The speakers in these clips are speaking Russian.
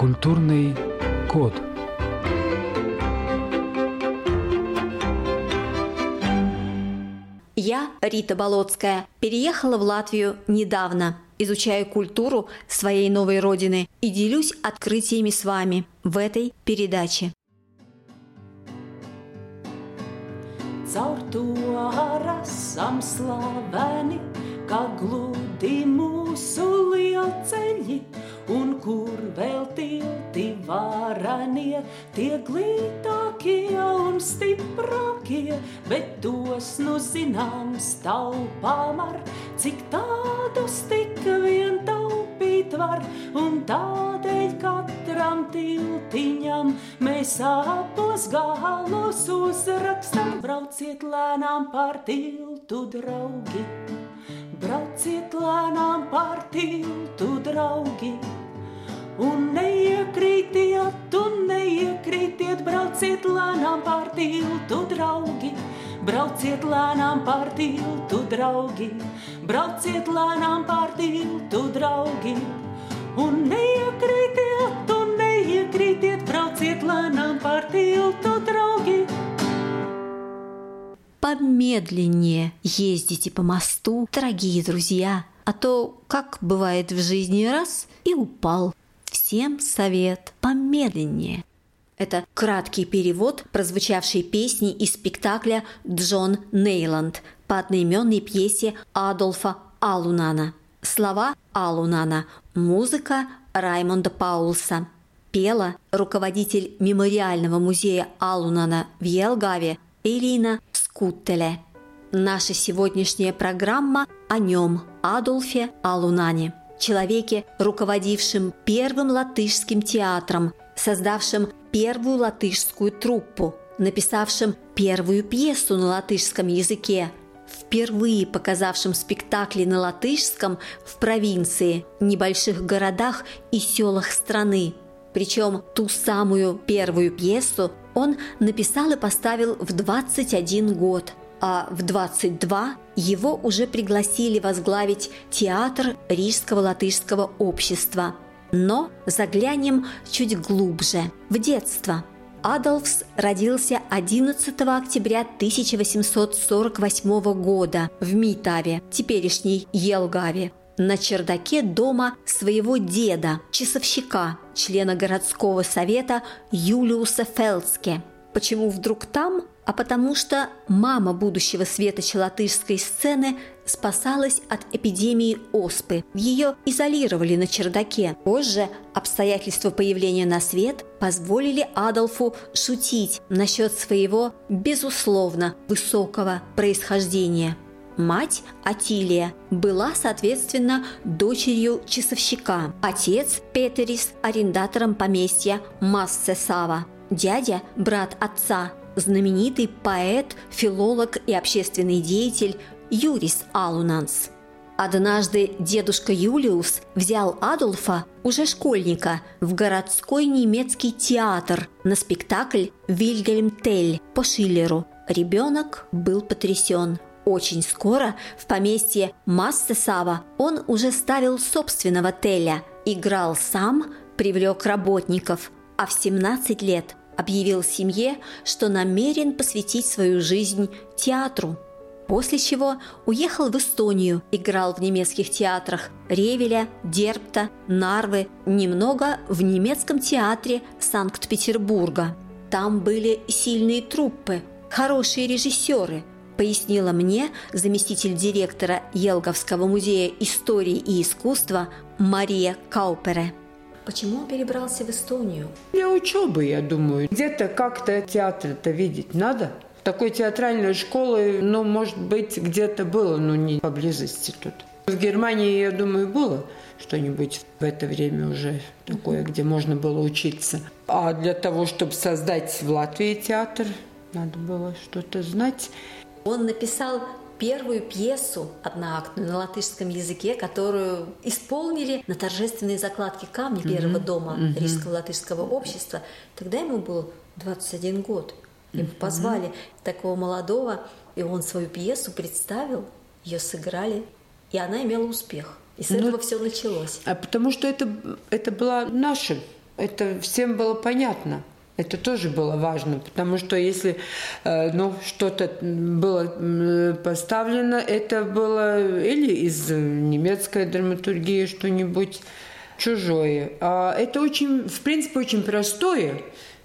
Культурный код. Я, Рита Болотская, переехала в Латвию недавно. Изучаю культуру своей новой родины и делюсь открытиями с вами в этой передаче. Caur to esam slaveni, kā gludi mūsu lielceļi, un kur vēl tilti varanie, tie glītākie un stiprākie, bet tos nu zināms taupām ar, cik tādus tik vien taupīt var, un tādēļ katram tiltiņam mēs abos galos uzrakstam, brauciet lēnām pār tiltu, draugi. Brauciet lēnām pār tiltu, draugi. Un neiekrītiet, un neiekrītiet, brauciet lēnām pār tiltu, draugi. Brauciet lēnām pār tiltu, draugi. Brauciet lēnām pār tiltu, draugi. Un neiekrītiet, un neiekrītiet, brauciet lēnām pār tiltu, draugi. Помедленнее ездите по мосту, дорогие друзья, а то, как бывает в жизни раз, и упал. Всем совет помедленнее. Это краткий перевод прозвучавшей песни из спектакля «Джон Нейланд» по одноименной пьесе Адольфа Алунана. Слова Алунана, музыка Раймонда Паулса. Пела руководитель мемориального музея Алунана в Елгаве Элина Скуттеле. Наша сегодняшняя программа о нем, Адольфе Алунане, человеке, руководившем первым латышским театром, создавшим первую латышскую труппу, написавшим первую пьесу на латышском языке, впервые показавшим спектакли на латышском в провинции, небольших городах и селах страны. Причем ту самую первую пьесу он написал и поставил в 21 год, а в 22 его уже пригласили возглавить театр Рижского латышского общества. Но заглянем чуть глубже, в детство. Адольфс родился 11 октября 1848 года в Митаве, теперешней Елгаве, на чердаке дома своего деда, часовщика, члена городского совета Юлиуса Фелске. Почему вдруг там? А потому что мама будущего светоча латышской сцены спасалась от эпидемии оспы. Ее изолировали на чердаке. Позже обстоятельства появления на свет позволили Адольфу шутить насчет своего, безусловно, высокого происхождения. Мать Атилия была, соответственно, дочерью часовщика. Отец Петерис – арендатором поместья Массесава. Дядя – брат отца, знаменитый поэт, филолог и общественный деятель Юрис Алунанс. Однажды дедушка Юлиус взял Адольфа, уже школьника, в городской немецкий театр на спектакль «Вильгельм Тель» по Шиллеру. Ребенок был потрясен – очень скоро в поместье Массесава он уже ставил собственного Теля, играл сам, привлек работников, а в 17 лет объявил семье, что намерен посвятить свою жизнь театру. После чего уехал в Эстонию, играл в немецких театрах Ревеля, Дерпта, Нарвы, немного в немецком театре Санкт-Петербурга. Там были сильные труппы, хорошие режиссеры – пояснила мне заместитель директора Елговского музея истории и искусства Мария Каупере. Почему он перебрался в Эстонию? Для учебы, я думаю. Где-то как-то театр-то видеть надо. Такой театральной школы, ну, может быть, где-то было, но не поблизости тут. В Германии, я думаю, было что-нибудь в это время уже такое, где можно было учиться. А для того, чтобы создать в Латвии театр, надо было что-то знать. Он написал первую пьесу одноактную на латышском языке, которую исполнили на торжественной закладке камня первого дома Рижского латышского общества. Тогда ему был 21 год. Его позвали такого молодого, и он свою пьесу представил, ее сыграли, и она имела успех. И с этого все началось. А потому что это, это было наше, это всем было понятно. Это тоже было важно, потому что если э, ну, что-то было поставлено, это было или из немецкой драматургии что-нибудь чужое. А это очень, в принципе, очень простое,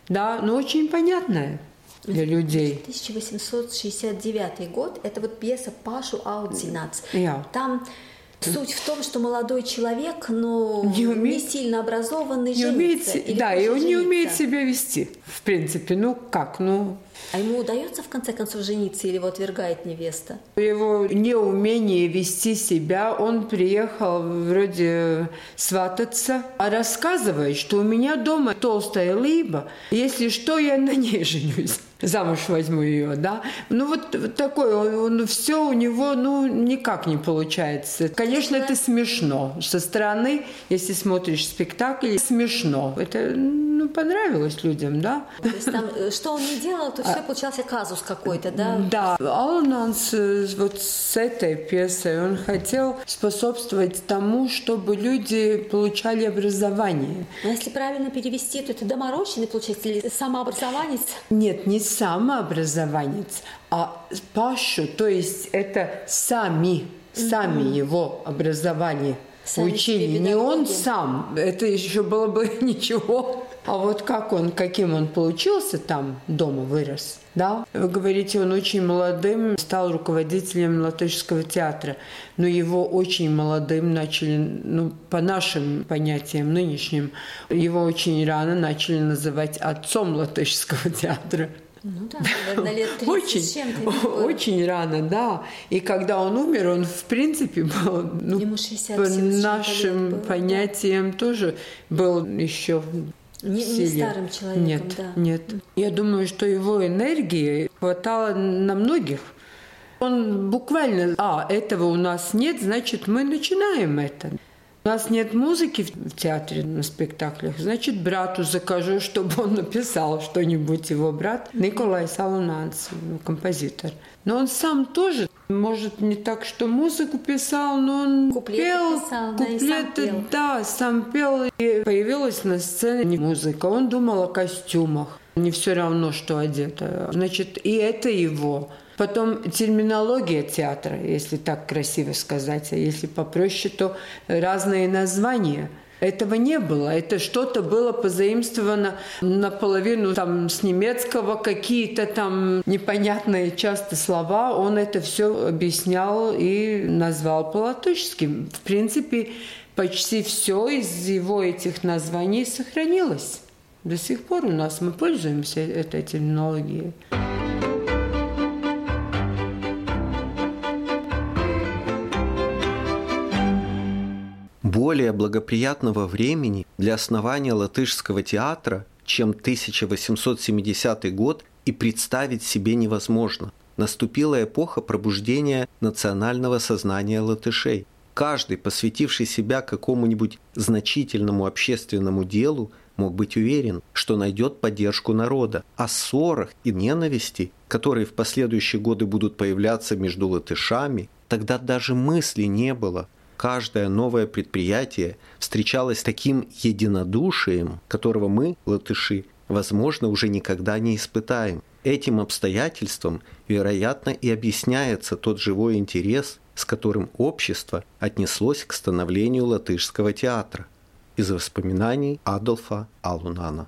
да, но очень понятное для людей. 1869 год, это вот пьеса Пашу Аутзинац. Я. Там суть в том, что молодой человек, но Не не, умеет- сильно образованный, Не умеет, женится или да, и он не жениться. умеет себя вести, в принципе. Ну как, ну А ему удается в конце концов жениться или его отвергает невеста? Его неумение вести себя, он приехал вроде свататься, а рассказывает, что у меня дома толстая либо, если что, я на ней женюсь. Замуж возьму ее, да. Ну вот, вот такое, он, все у него, ну, никак не получается. Конечно, это смешно. Со стороны, если смотришь спектакль, смешно. Это, ну, понравилось людям, да. То есть там, э, что он не делал, то все получался казус какой-то, да? Да, Алананс э, вот с этой пьесой, он хотел способствовать тому, чтобы люди получали образование. Но если правильно перевести, то это доморощенный, получается, или самообразованец? Нет, не самообразованец, а пашу, то есть это сами, сами его образование Сами учили. Не он сам, это еще было бы ничего. А вот как он, каким он получился там, дома вырос, да? Вы говорите, он очень молодым стал руководителем латышского театра, но его очень молодым начали, ну, по нашим понятиям нынешним, его очень рано начали называть отцом латышского театра. Ну да, наверное, лет 30 Очень, с чем-то. очень рано, да. И когда он умер, он в принципе был, ну, Ему 60 по нашим было, да. понятиям тоже был еще Не- не старым человеком, нет, да. Нет, Я думаю, что его энергии хватало на многих. Он буквально, а, этого у нас нет, значит, мы начинаем это. У нас нет музыки в театре на спектаклях, значит, брату закажу, чтобы он написал что-нибудь, его брат Николай Салунанц, ну, композитор. Но он сам тоже, может, не так, что музыку писал, но он Куплеты пел, писал, да, и сам куплеты, пел. да, сам пел. И появилась на сцене не музыка. Он думал о костюмах. Не все равно, что одето. Значит, и это его. Потом терминология театра, если так красиво сказать, а если попроще, то разные названия. Этого не было. Это что-то было позаимствовано наполовину там с немецкого, какие-то там непонятные часто слова. Он это все объяснял и назвал по-латышски. В принципе, почти все из его этих названий сохранилось. До сих пор у нас мы пользуемся этой терминологией. Более благоприятного времени для основания латышского театра, чем 1870 год, и представить себе невозможно. Наступила эпоха пробуждения национального сознания латышей. Каждый, посвятивший себя какому-нибудь значительному общественному делу, мог быть уверен, что найдет поддержку народа. О ссорах и ненависти, которые в последующие годы будут появляться между латышами, тогда даже мысли не было. Каждое новое предприятие встречалось таким единодушием, которого мы, латыши, возможно, уже никогда не испытаем. Этим обстоятельством, вероятно, и объясняется тот живой интерес, с которым общество отнеслось к становлению латышского театра. Из воспоминаний Адольфа Алунана.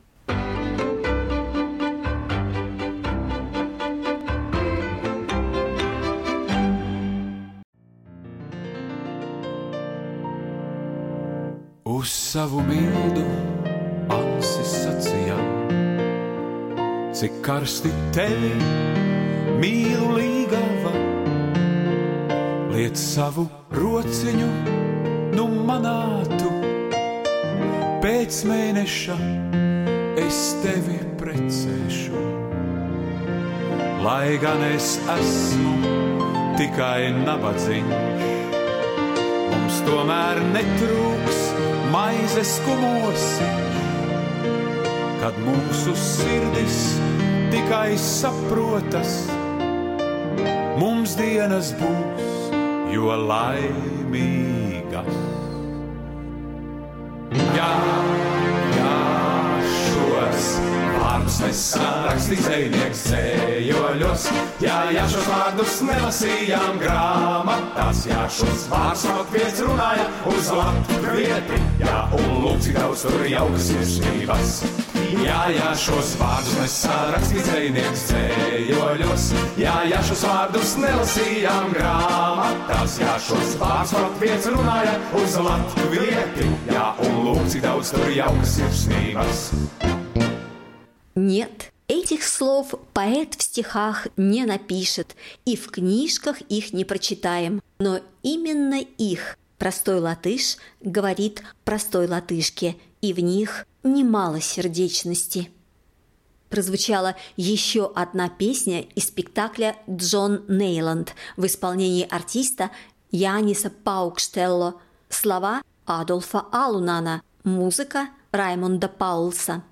Savu bildu ansis sacījā, cik karsti tevi mīlu līgava, Dodiet savu rociņu, nu manātu. Pēc mēneša es tevi precēšu. Lai gan es esmu tikai nabadzīgs, mums tomēr netrūks maizes kumosiņš, kad mūsu sirdis tikai saprotas, mums dienas būs, jo laimīgas. Jā, vārdus nesārakstīs dzēnieks dzējoļos, jā, jā, šos vārdus nelasījām grāmatās, jā, šos vārdus kaut viens runāja uz latvieti, jā, un lūk, cik daudz tur jaukas sirsnības. Jā, jā, šos vārdus nesārakstīs dzēnieks dzējoļos, jā, jā, šos vārdus nelasījām grāmatās, jā, šos vārdus kaut viens runāja uz latvieti, jā, un lūk, cik daudz tur jaukas sirsnības. Нет, этих слов поэт в стихах не напишет, и в книжках их не прочитаем. Но именно их простой латыш говорит простой латышке, и в них немало сердечности. Прозвучала еще одна песня из спектакля «Джон Нейланд» в исполнении артиста Яниса Паукштелло, слова Адольфа Алунана, музыка Раймонда Паулса.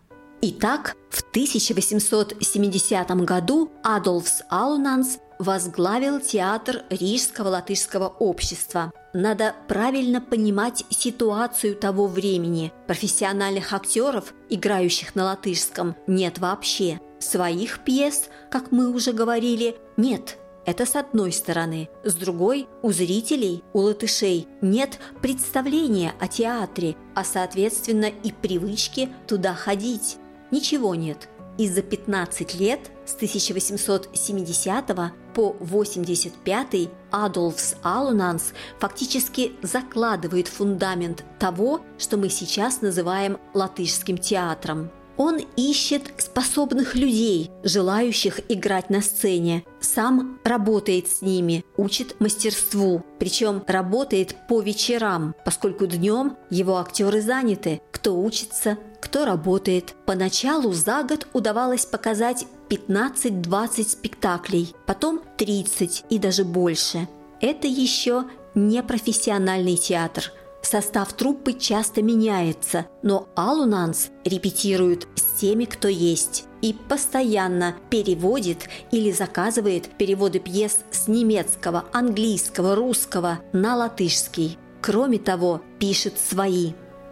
Итак, в 1870 году Адольфс Алунанс возглавил театр Рижского латышского общества. Надо правильно понимать ситуацию того времени. Профессиональных актеров, играющих на латышском, нет вообще. Своих пьес, как мы уже говорили, нет. Это с одной стороны. С другой, у зрителей, у латышей нет представления о театре, а соответственно и привычки туда ходить. Ничего нет. И за 15 лет с 1870 по 85 Адольфс Алунанс фактически закладывает фундамент того, что мы сейчас называем латышским театром. Он ищет способных людей, желающих играть на сцене. Сам работает с ними, учит мастерству. Причем работает по вечерам, поскольку днем его актеры заняты. Кто учится, кто работает. Поначалу за год удавалось показать 15-20 спектаклей, потом 30 и даже больше. Это еще не профессиональный театр – Состав труппы часто меняется, но Алунанс репетирует с теми, кто есть, и постоянно переводит или заказывает переводы пьес с немецкого, английского, русского на латышский. Кроме того, пишет свои.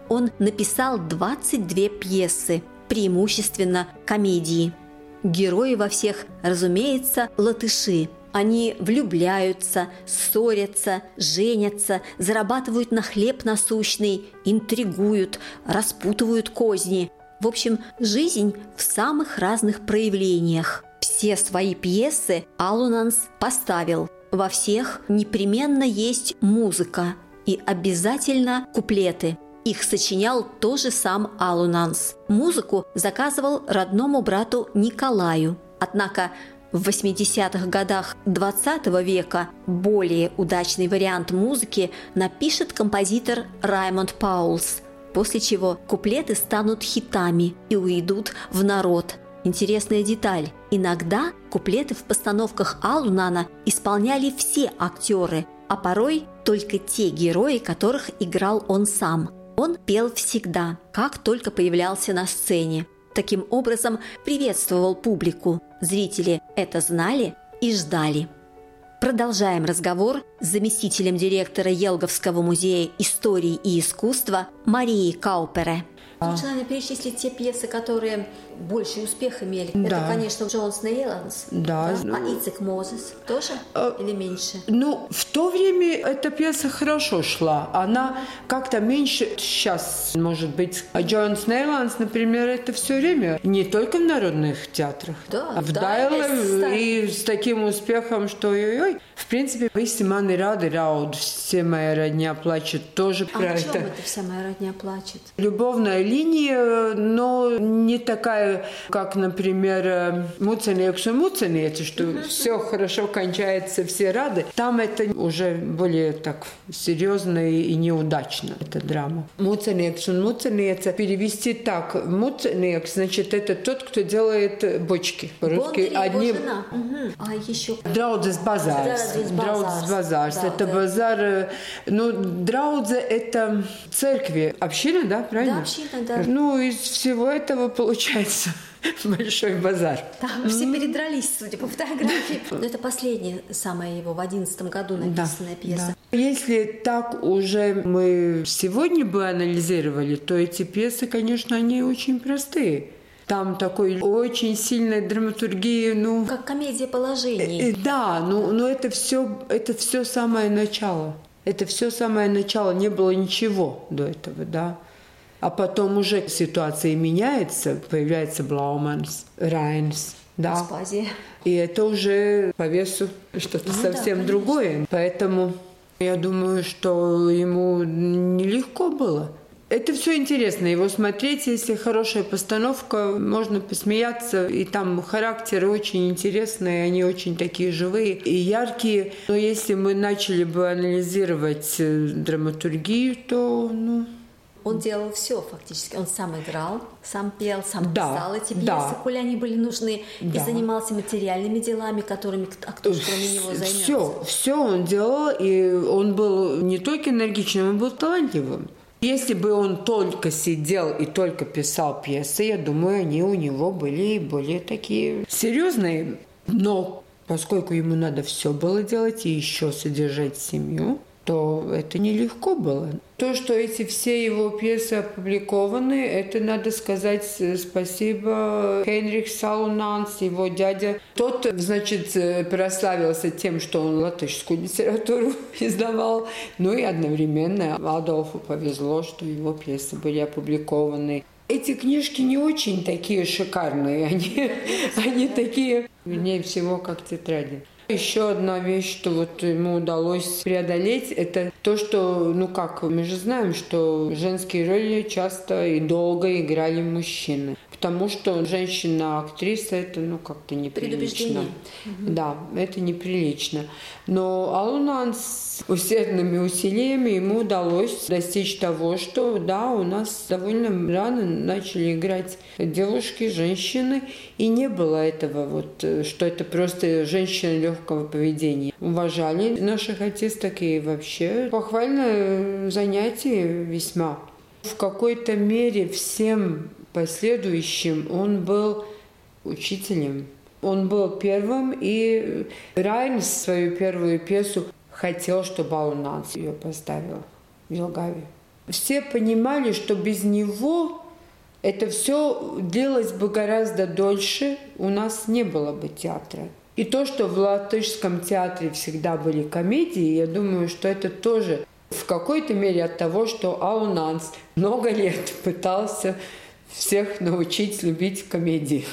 Он написал 22 пьесы, преимущественно комедии. Герои во всех, разумеется, латыши – они влюбляются, ссорятся, женятся, зарабатывают на хлеб насущный, интригуют, распутывают козни. В общем, жизнь в самых разных проявлениях. Все свои пьесы Алунанс поставил. Во всех непременно есть музыка и обязательно куплеты. Их сочинял тоже сам Алунанс. Музыку заказывал родному брату Николаю. Однако в 80-х годах 20 века более удачный вариант музыки напишет композитор Раймонд Паулс, после чего куплеты станут хитами и уйдут в народ. Интересная деталь. Иногда куплеты в постановках Алунана исполняли все актеры, а порой только те герои, которых играл он сам. Он пел всегда, как только появлялся на сцене. Таким образом, приветствовал публику. Зрители это знали и ждали. Продолжаем разговор с заместителем директора Елговского музея истории и искусства Марией Каупере. Лучше, наверное, перечислить те пьесы, которые больше успех имели. Да. Это, конечно, Джонс Нейландс. Да. А Ицек Мозес тоже А, или меньше? Ну, в то время эта пьеса хорошо шла. Она как-то меньше сейчас, может быть. А Джонс Нейландс, например, это все время не только в народных театрах, Да, а в в Дайле и с таким успехом, что ой-ой. В принципе, «Visi mani radi raud», «Все моя родня плачет» тоже А про это. это вся моя родня плачет? Любовная линия, но не такая, как, например, «Муценекс и муценица», что все хорошо кончается, все рады. Там это уже более так серьезно и неудачно, эта драма. «Муценекс и муценица» перевести так. «Муценекс» значит, это тот, кто делает бочки. По-русски одним... Угу. А еще... Драудзес базарс. Драудзес базарс. Да, это да. базар... Э, ну, Драудзе – это церкви. Община, да, правильно? Да, община, да. Ну, из всего этого получается большой базар. Там все передрались, судя по фотографии. Но это последняя, самая его в одиннадцатом году написанная да, пьеса. Да. Если так уже мы сегодня бы анализировали, то эти пьесы, конечно, они очень простые. Там такой очень сильной драматургии, ну... Как комедия положений. Э, э, да, ну, но это все, это все самое начало. Это все самое начало, не было ничего до этого, да. А потом уже ситуация меняется, появляется Блауманс, Райнс, да. Аспазия. И это уже по весу что-то ну, совсем да, другое. Поэтому я думаю, что ему нелегко было. Это все интересно, его смотреть, если хорошая постановка, можно посмеяться, и там характеры очень интересные, они очень такие живые и яркие. Но если мы начали бы анализировать э, драматургию, то, ну, он делал все фактически. Он сам играл, сам пел, сам да, писал эти пьесы, да. коли они были нужны, да. и занимался материальными делами, которыми а кто же кроме него займется. Все, все он делал, и он был не только энергичным, он был талантливым. Если бы он только сидел и только писал пьесы, я думаю, они у него были более такие серьезные. Но поскольку ему надо все было делать и еще содержать семью, то это нелегко было. То, что эти все его пьесы опубликованы, это надо сказать э, спасибо Хенрих Салунанс, его дядя. Тот, значит, э, прославился тем, что он латышскую литературу издавал. Ну и одновременно Адольфу повезло, что его пьесы были опубликованы. Эти книжки не очень такие шикарные, они, они такие, вернее всего, как тетради. Еще одна вещь, что вот ему удалось преодолеть, это то, что, ну как, мы же знаем, что женские роли часто и долго играли мужчины потому что женщина-актриса это ну как-то неприлично. Да, это неприлично. Но Алунан с усердными усилиями ему удалось достичь того, что да, у нас довольно рано начали играть девушки, женщины, и не было этого вот, что это просто женщина легкого поведения. Уважали наших артисток и вообще похвальное занятие весьма. В какой-то мере всем последующим он был учителем. Он был первым, и Райнс свою первую пьесу хотел, чтобы Аунанс ее поставил в Елгаве. Все понимали, что без него это все длилось бы гораздо дольше, у нас не было бы театра. И то, что в латышском театре всегда были комедии, я думаю, что это тоже в какой-то мере от того, что Аунанс много лет пытался всех научить любить комедии.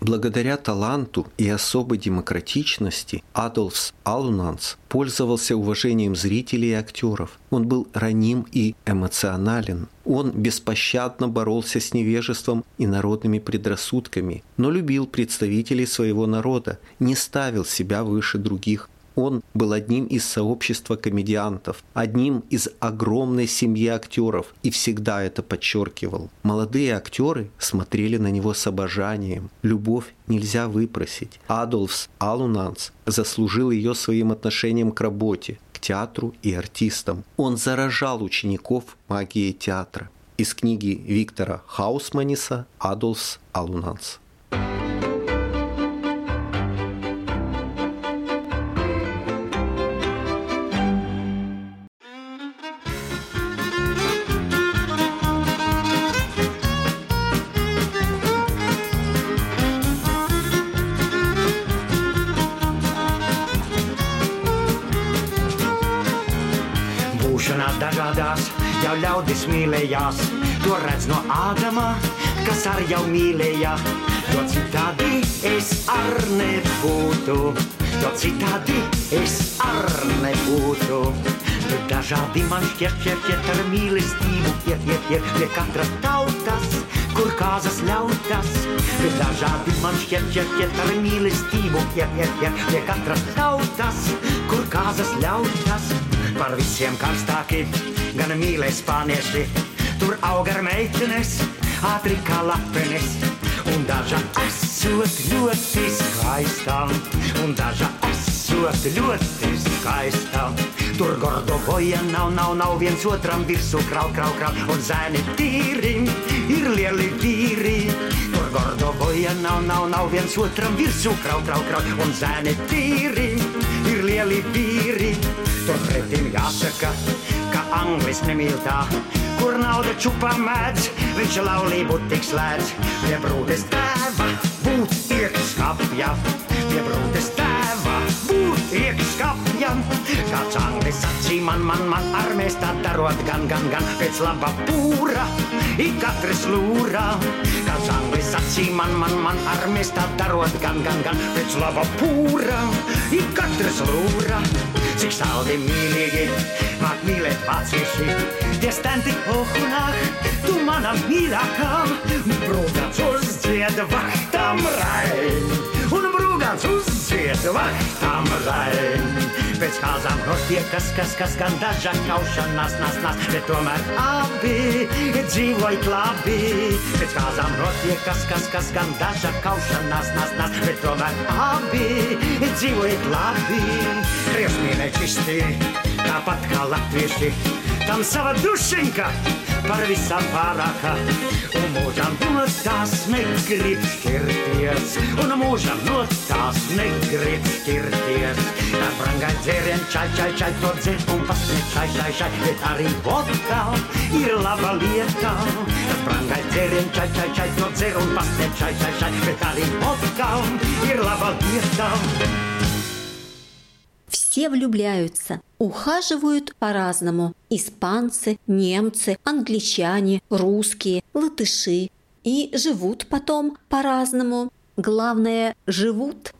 Благодаря таланту и особой демократичности Адольфс Алунанс пользовался уважением зрителей и актеров. Он был раним и эмоционален. Он беспощадно боролся с невежеством и народными предрассудками, но любил представителей своего народа, не ставил себя выше других, он был одним из сообщества комедиантов, одним из огромной семьи актеров и всегда это подчеркивал. Молодые актеры смотрели на него с обожанием. Любовь нельзя выпросить. Адольфс Алунанс заслужил ее своим отношением к работе, к театру и артистам. Он заражал учеников магией театра. Из книги Виктора Хаусманиса «Адольфс Алунанс». ļaudis nebūtu, jo citādi es ar nebūtu. Dažādi man šķiet, šķiet, šķiet ar mīlestību, iet, iet, iet pie katras tautas, kur kāzas ļautas. Dažādi man šķiet, šķiet, šķiet ar mīlestību, iet, iet, iet pie katras tautas, kur kāzas ļautas. Par visiem karstāki, gan mīlē spānieši, tur aug ar meitenes, ātri kā lapenes. Daža esot ļoti skaista, un daža esot ļoti skaista. Tur gordovoja nav, nav, nav viens otram virsū krau, krau, krau, un zēni tīri ir lieli vīri. Tur gordovoja nav, nav, nav viens otram virsū krau, krau, krau, un zēni tīri ir lieli vīri. Tur pretim jāsaka, ka anglis nemīl tā, kur nauda čupā mēdz, viņš laulību tik slēdz. Pie brūdes tēva būt iekšskapja, pie brūdes tēva Satsiman, man, man, armeista taruat gan, gan, gan, et slava pura i katres lura. Kasangle satsiman, man, man, armeista taruat gan, gan, gan, et slava pura i katres lura. Siksi saldi miljegi, mak mile patsisi, testanti pohunach, tumana milaka, mi bruda, cos djed, vachtam raj. Un brūgāts uzdzied vaktam rain. Pēc kāzām notiek kas, kas, kas gan daža kaušanās, nas, nas, bet tomēr abi dzīvojat labi. Pēc kāzām notiek kas, kas, kas gan daža kaušanās, nas, nas, bet tomēr abi dzīvojat labi. Krievsmīnē čisti, tāpat kā latvieši, tam sava dušiņka par visam pārākā. Un mūžam no tās negrib šķirties, un mūžam no tās negrib šķirties. Tā brangai dzērien čai, čai, čai, to dzer un pasniegt čai, čai, čai, bet arī vodka ir laba lieta. Tā brangai dzērien čai, čai, čai, to dzer un pasniegt čai, čai, čai, bet arī vodka ir laba lieta. Все влюбляются, ухаживают по-разному. Испанцы, немцы, англичане, русские, латыши. И живут потом по-разному. Главное, живут.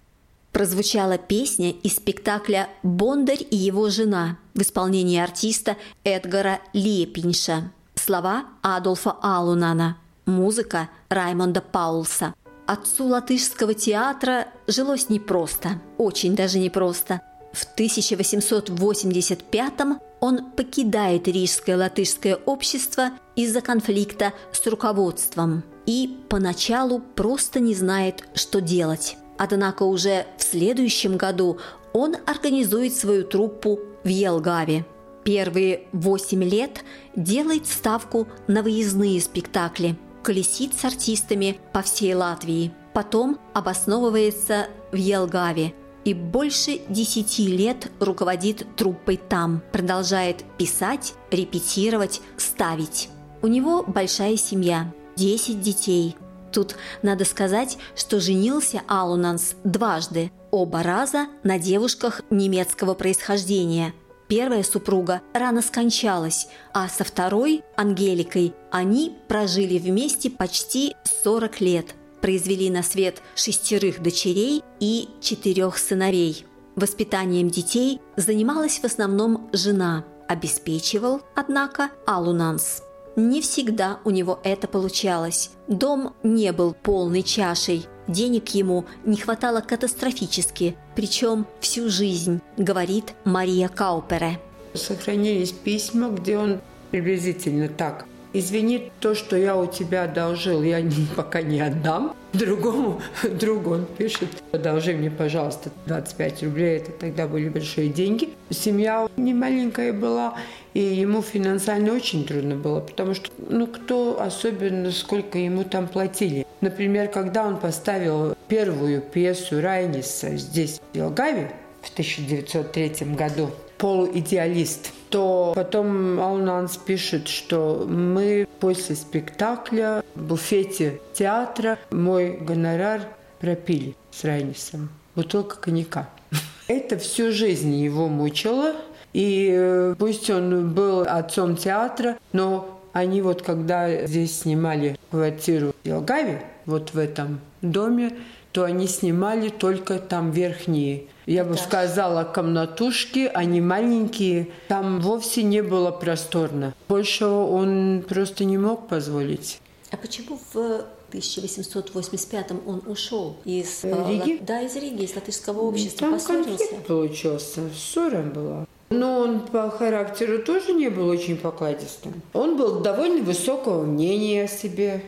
Прозвучала песня из спектакля «Бондарь и его жена» в исполнении артиста Эдгара Лепинша. Слова Адольфа Алунана. Музыка Раймонда Паулса. Отцу латышского театра жилось непросто, очень даже непросто. В 1885 он покидает Рижское латышское общество из-за конфликта с руководством и поначалу просто не знает, что делать. Однако уже в следующем году он организует свою труппу в Елгаве. Первые восемь лет делает ставку на выездные спектакли, колесит с артистами по всей Латвии. Потом обосновывается в Елгаве – и больше десяти лет руководит труппой там, продолжает писать, репетировать, ставить. У него большая семья, 10 детей. Тут надо сказать, что женился Алунанс дважды, оба раза на девушках немецкого происхождения. Первая супруга рано скончалась, а со второй, Ангеликой, они прожили вместе почти 40 лет – произвели на свет шестерых дочерей и четырех сыновей. Воспитанием детей занималась в основном жена, обеспечивал, однако, Алунанс. Не всегда у него это получалось. Дом не был полной чашей, денег ему не хватало катастрофически, причем всю жизнь, говорит Мария Каупере. Сохранились письма, где он приблизительно так – извини, то, что я у тебя одолжил, я пока не отдам. Другому другу он пишет, одолжи мне, пожалуйста, 25 рублей, это тогда были большие деньги. Семья не маленькая была, и ему финансально очень трудно было, потому что, ну, кто особенно, сколько ему там платили. Например, когда он поставил первую пьесу Райниса здесь, в Елгаве, в 1903 году, полуидеалист, то потом Алнанс пишет, что мы после спектакля в буфете театра мой гонорар пропили с Райнисом. Бутылка коньяка. Это всю жизнь его мучило. И э, пусть он был отцом театра, но они вот когда здесь снимали квартиру в Елгаве, вот в этом доме, то они снимали только там верхние Я бы сказала, комнатушки, они маленькие. Там вовсе не было просторно. Больше он просто не мог позволить. А почему в 1885 он ушел из э, Риги? Да, из Риги, из латышского общества. Там Поссорился? конфликт получился, ссора была. Но он по характеру тоже не был очень покладистым. Он был довольно высокого мнения о себе.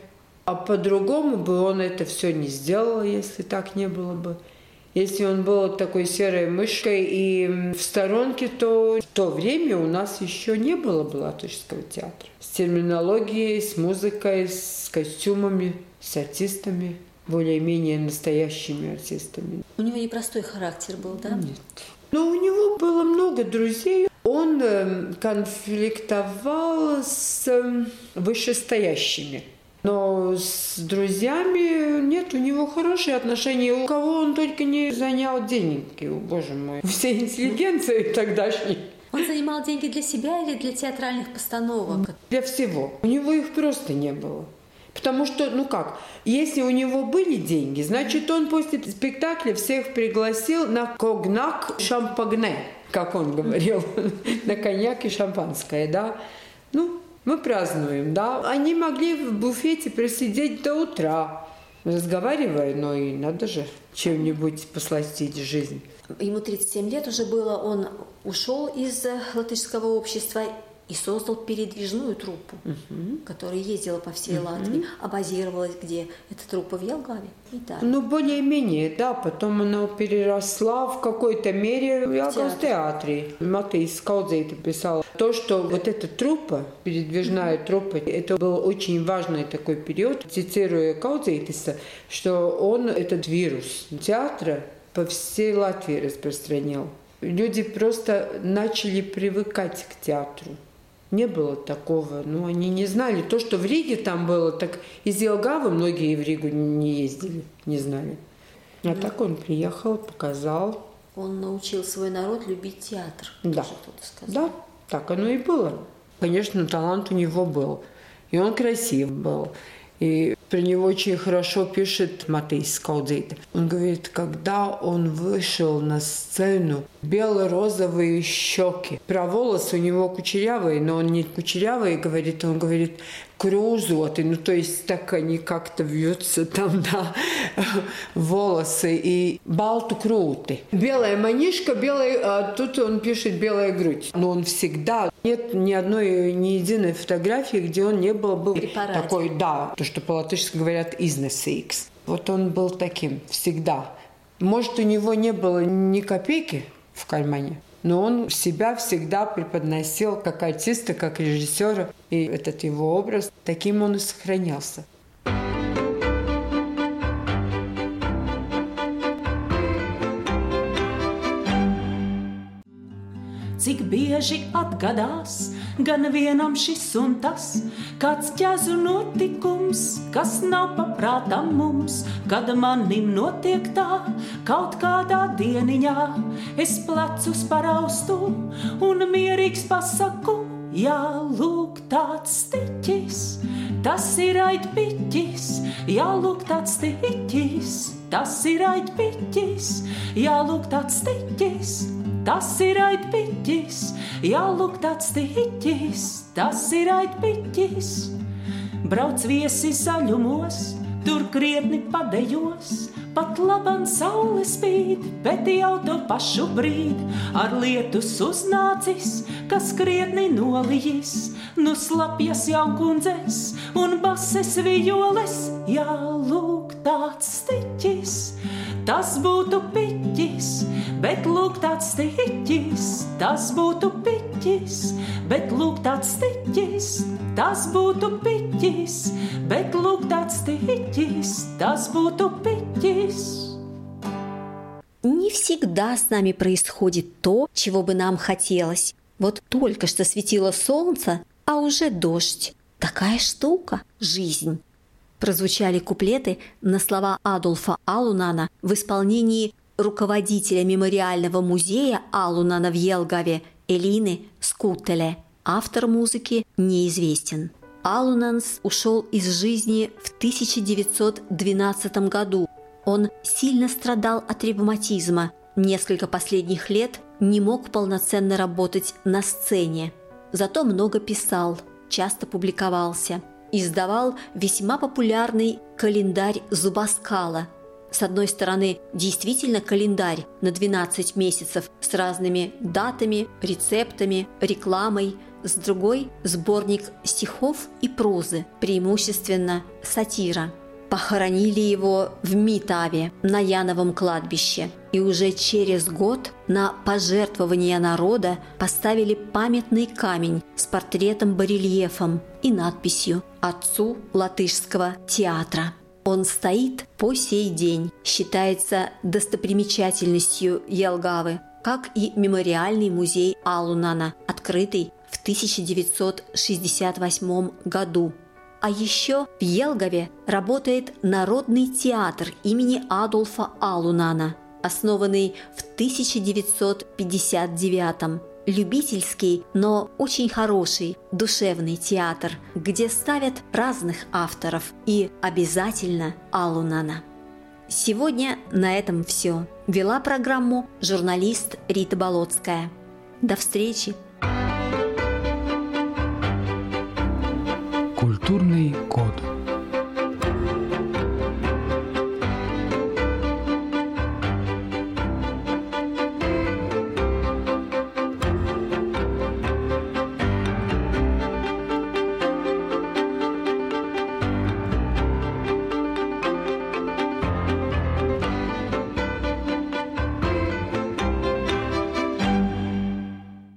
А по-другому бы он это все не сделал, если так не было бы. Если он был такой серой мышкой и в сторонке, то в то время у нас еще не было Балатышского театра. С терминологией, с музыкой, с костюмами, с артистами, более-менее настоящими артистами. У него непростой характер был, да? Нет. Но у него было много друзей. Он эм, конфликтовал с эм, вышестоящими. Но с друзьями нет, у него хорошие отношения. У кого он только не занял деньги, боже мой. Все интеллигенции тогдашней. Он занимал деньги для себя или для театральных постановок? Для всего. У него их просто не было. Потому что, ну как, если у него были деньги, значит, он после спектакля всех пригласил на когнак шампагне, как он говорил, на коньяк и шампанское, да. Ну, мы празднуем, да. Они могли в буфете просидеть до утра, разговаривая, но и надо же чем-нибудь посластить жизнь. Ему 37 лет уже было, он ушел из латышского общества и создал передвижную труппу, угу. которая ездила по всей угу. Латвии, а базировалась где? Эта труппа в Елгаве. Да. Ну, более-менее, да. Потом она переросла в какой-то мере в Елгавском театре. Матейс Каудзейта писал то, что вот эта труппа, передвижная угу. труппа, это был очень важный такой период. Цитируя Каудзейтиса, что он этот вирус театра по всей Латвии распространил. Люди просто начали привыкать к театру. Не было такого. Ну, они не знали. То, что в Риге там было, так из Елгавы многие в Ригу не ездили, не знали. А ну, так он приехал, показал. Он научил свой народ любить театр. Да. Да, так оно и было. Конечно, талант у него был. И он красив был. И про него очень хорошо пишет Матей Скаудзейт. Он говорит, когда он вышел на сцену, бело-розовые щеки. Про волосы у него кучерявые, но он не кучерявый, говорит, он говорит, крузоты, ну то есть так они как-то вьются там, да, волосы и балту круты. Белая манишка, белая, а тут он пишет белая грудь. Но он всегда, нет ни одной, ни единой фотографии, где он не был бы такой, да, то, что по-латышски говорят изнесейкс. Вот он был таким всегда. Может, у него не было ни копейки в кармане, но он себя всегда преподносил как артиста, как режиссера, и этот его образ, таким он и сохранялся. Cik bieži atgadās gan vienam šis un tas, kāds ķēzu notikums, kas nav paprātam mums, kad manim notiek tā, kaut kādā dieniņā es plecus paraustu un mierīgs pasaku, jā, lūk, tāds stiķis, tas ir aitpiķis, jā, lūk, tāds stiķis, tas ir aitpiķis, jā, lūk, tāds stiķis tas ir aitpiķis, jā, lūk, tāds tiķis, tas ir aitpiķis. Brauc viesi zaļumos, tur krietni padejos, pat labam saule spīd, bet jau to pašu brīdi ar lietus uznācis, kas krietni nolijis, nu slapjas jaunkundzes un bases violes, jā, lūk, tāds stiķis tas būtu piķis, bet lūk tāds stiķis, tas būtu piķis, bet lūk tāds stiķis, tas būtu piķis, bet lūk tāds stiķis, tas būtu piķis. Не всегда с нами происходит то, чего бы нам хотелось. Вот только что светило солнце, а уже дождь. Такая штука – жизнь прозвучали куплеты на слова Адольфа Алунана в исполнении руководителя мемориального музея Алунана в Елгаве Элины Скутеле. Автор музыки неизвестен. Алунанс ушел из жизни в 1912 году. Он сильно страдал от ревматизма, несколько последних лет не мог полноценно работать на сцене. Зато много писал, часто публиковался. Издавал весьма популярный календарь Зубаскала. С одной стороны, действительно календарь на 12 месяцев с разными датами, рецептами, рекламой. С другой – сборник стихов и прозы, преимущественно сатира – Похоронили его в Митаве на Яновом кладбище. И уже через год на пожертвование народа поставили памятный камень с портретом-барельефом и надписью «Отцу латышского театра». Он стоит по сей день, считается достопримечательностью Елгавы, как и мемориальный музей Алунана, открытый в 1968 году а еще в Елгове работает Народный театр имени Адольфа Алунана, основанный в 1959 любительский, но очень хороший душевный театр, где ставят разных авторов и обязательно Алунана. Сегодня на этом все. Вела программу журналист Рита Болотская. До встречи! Культурный код.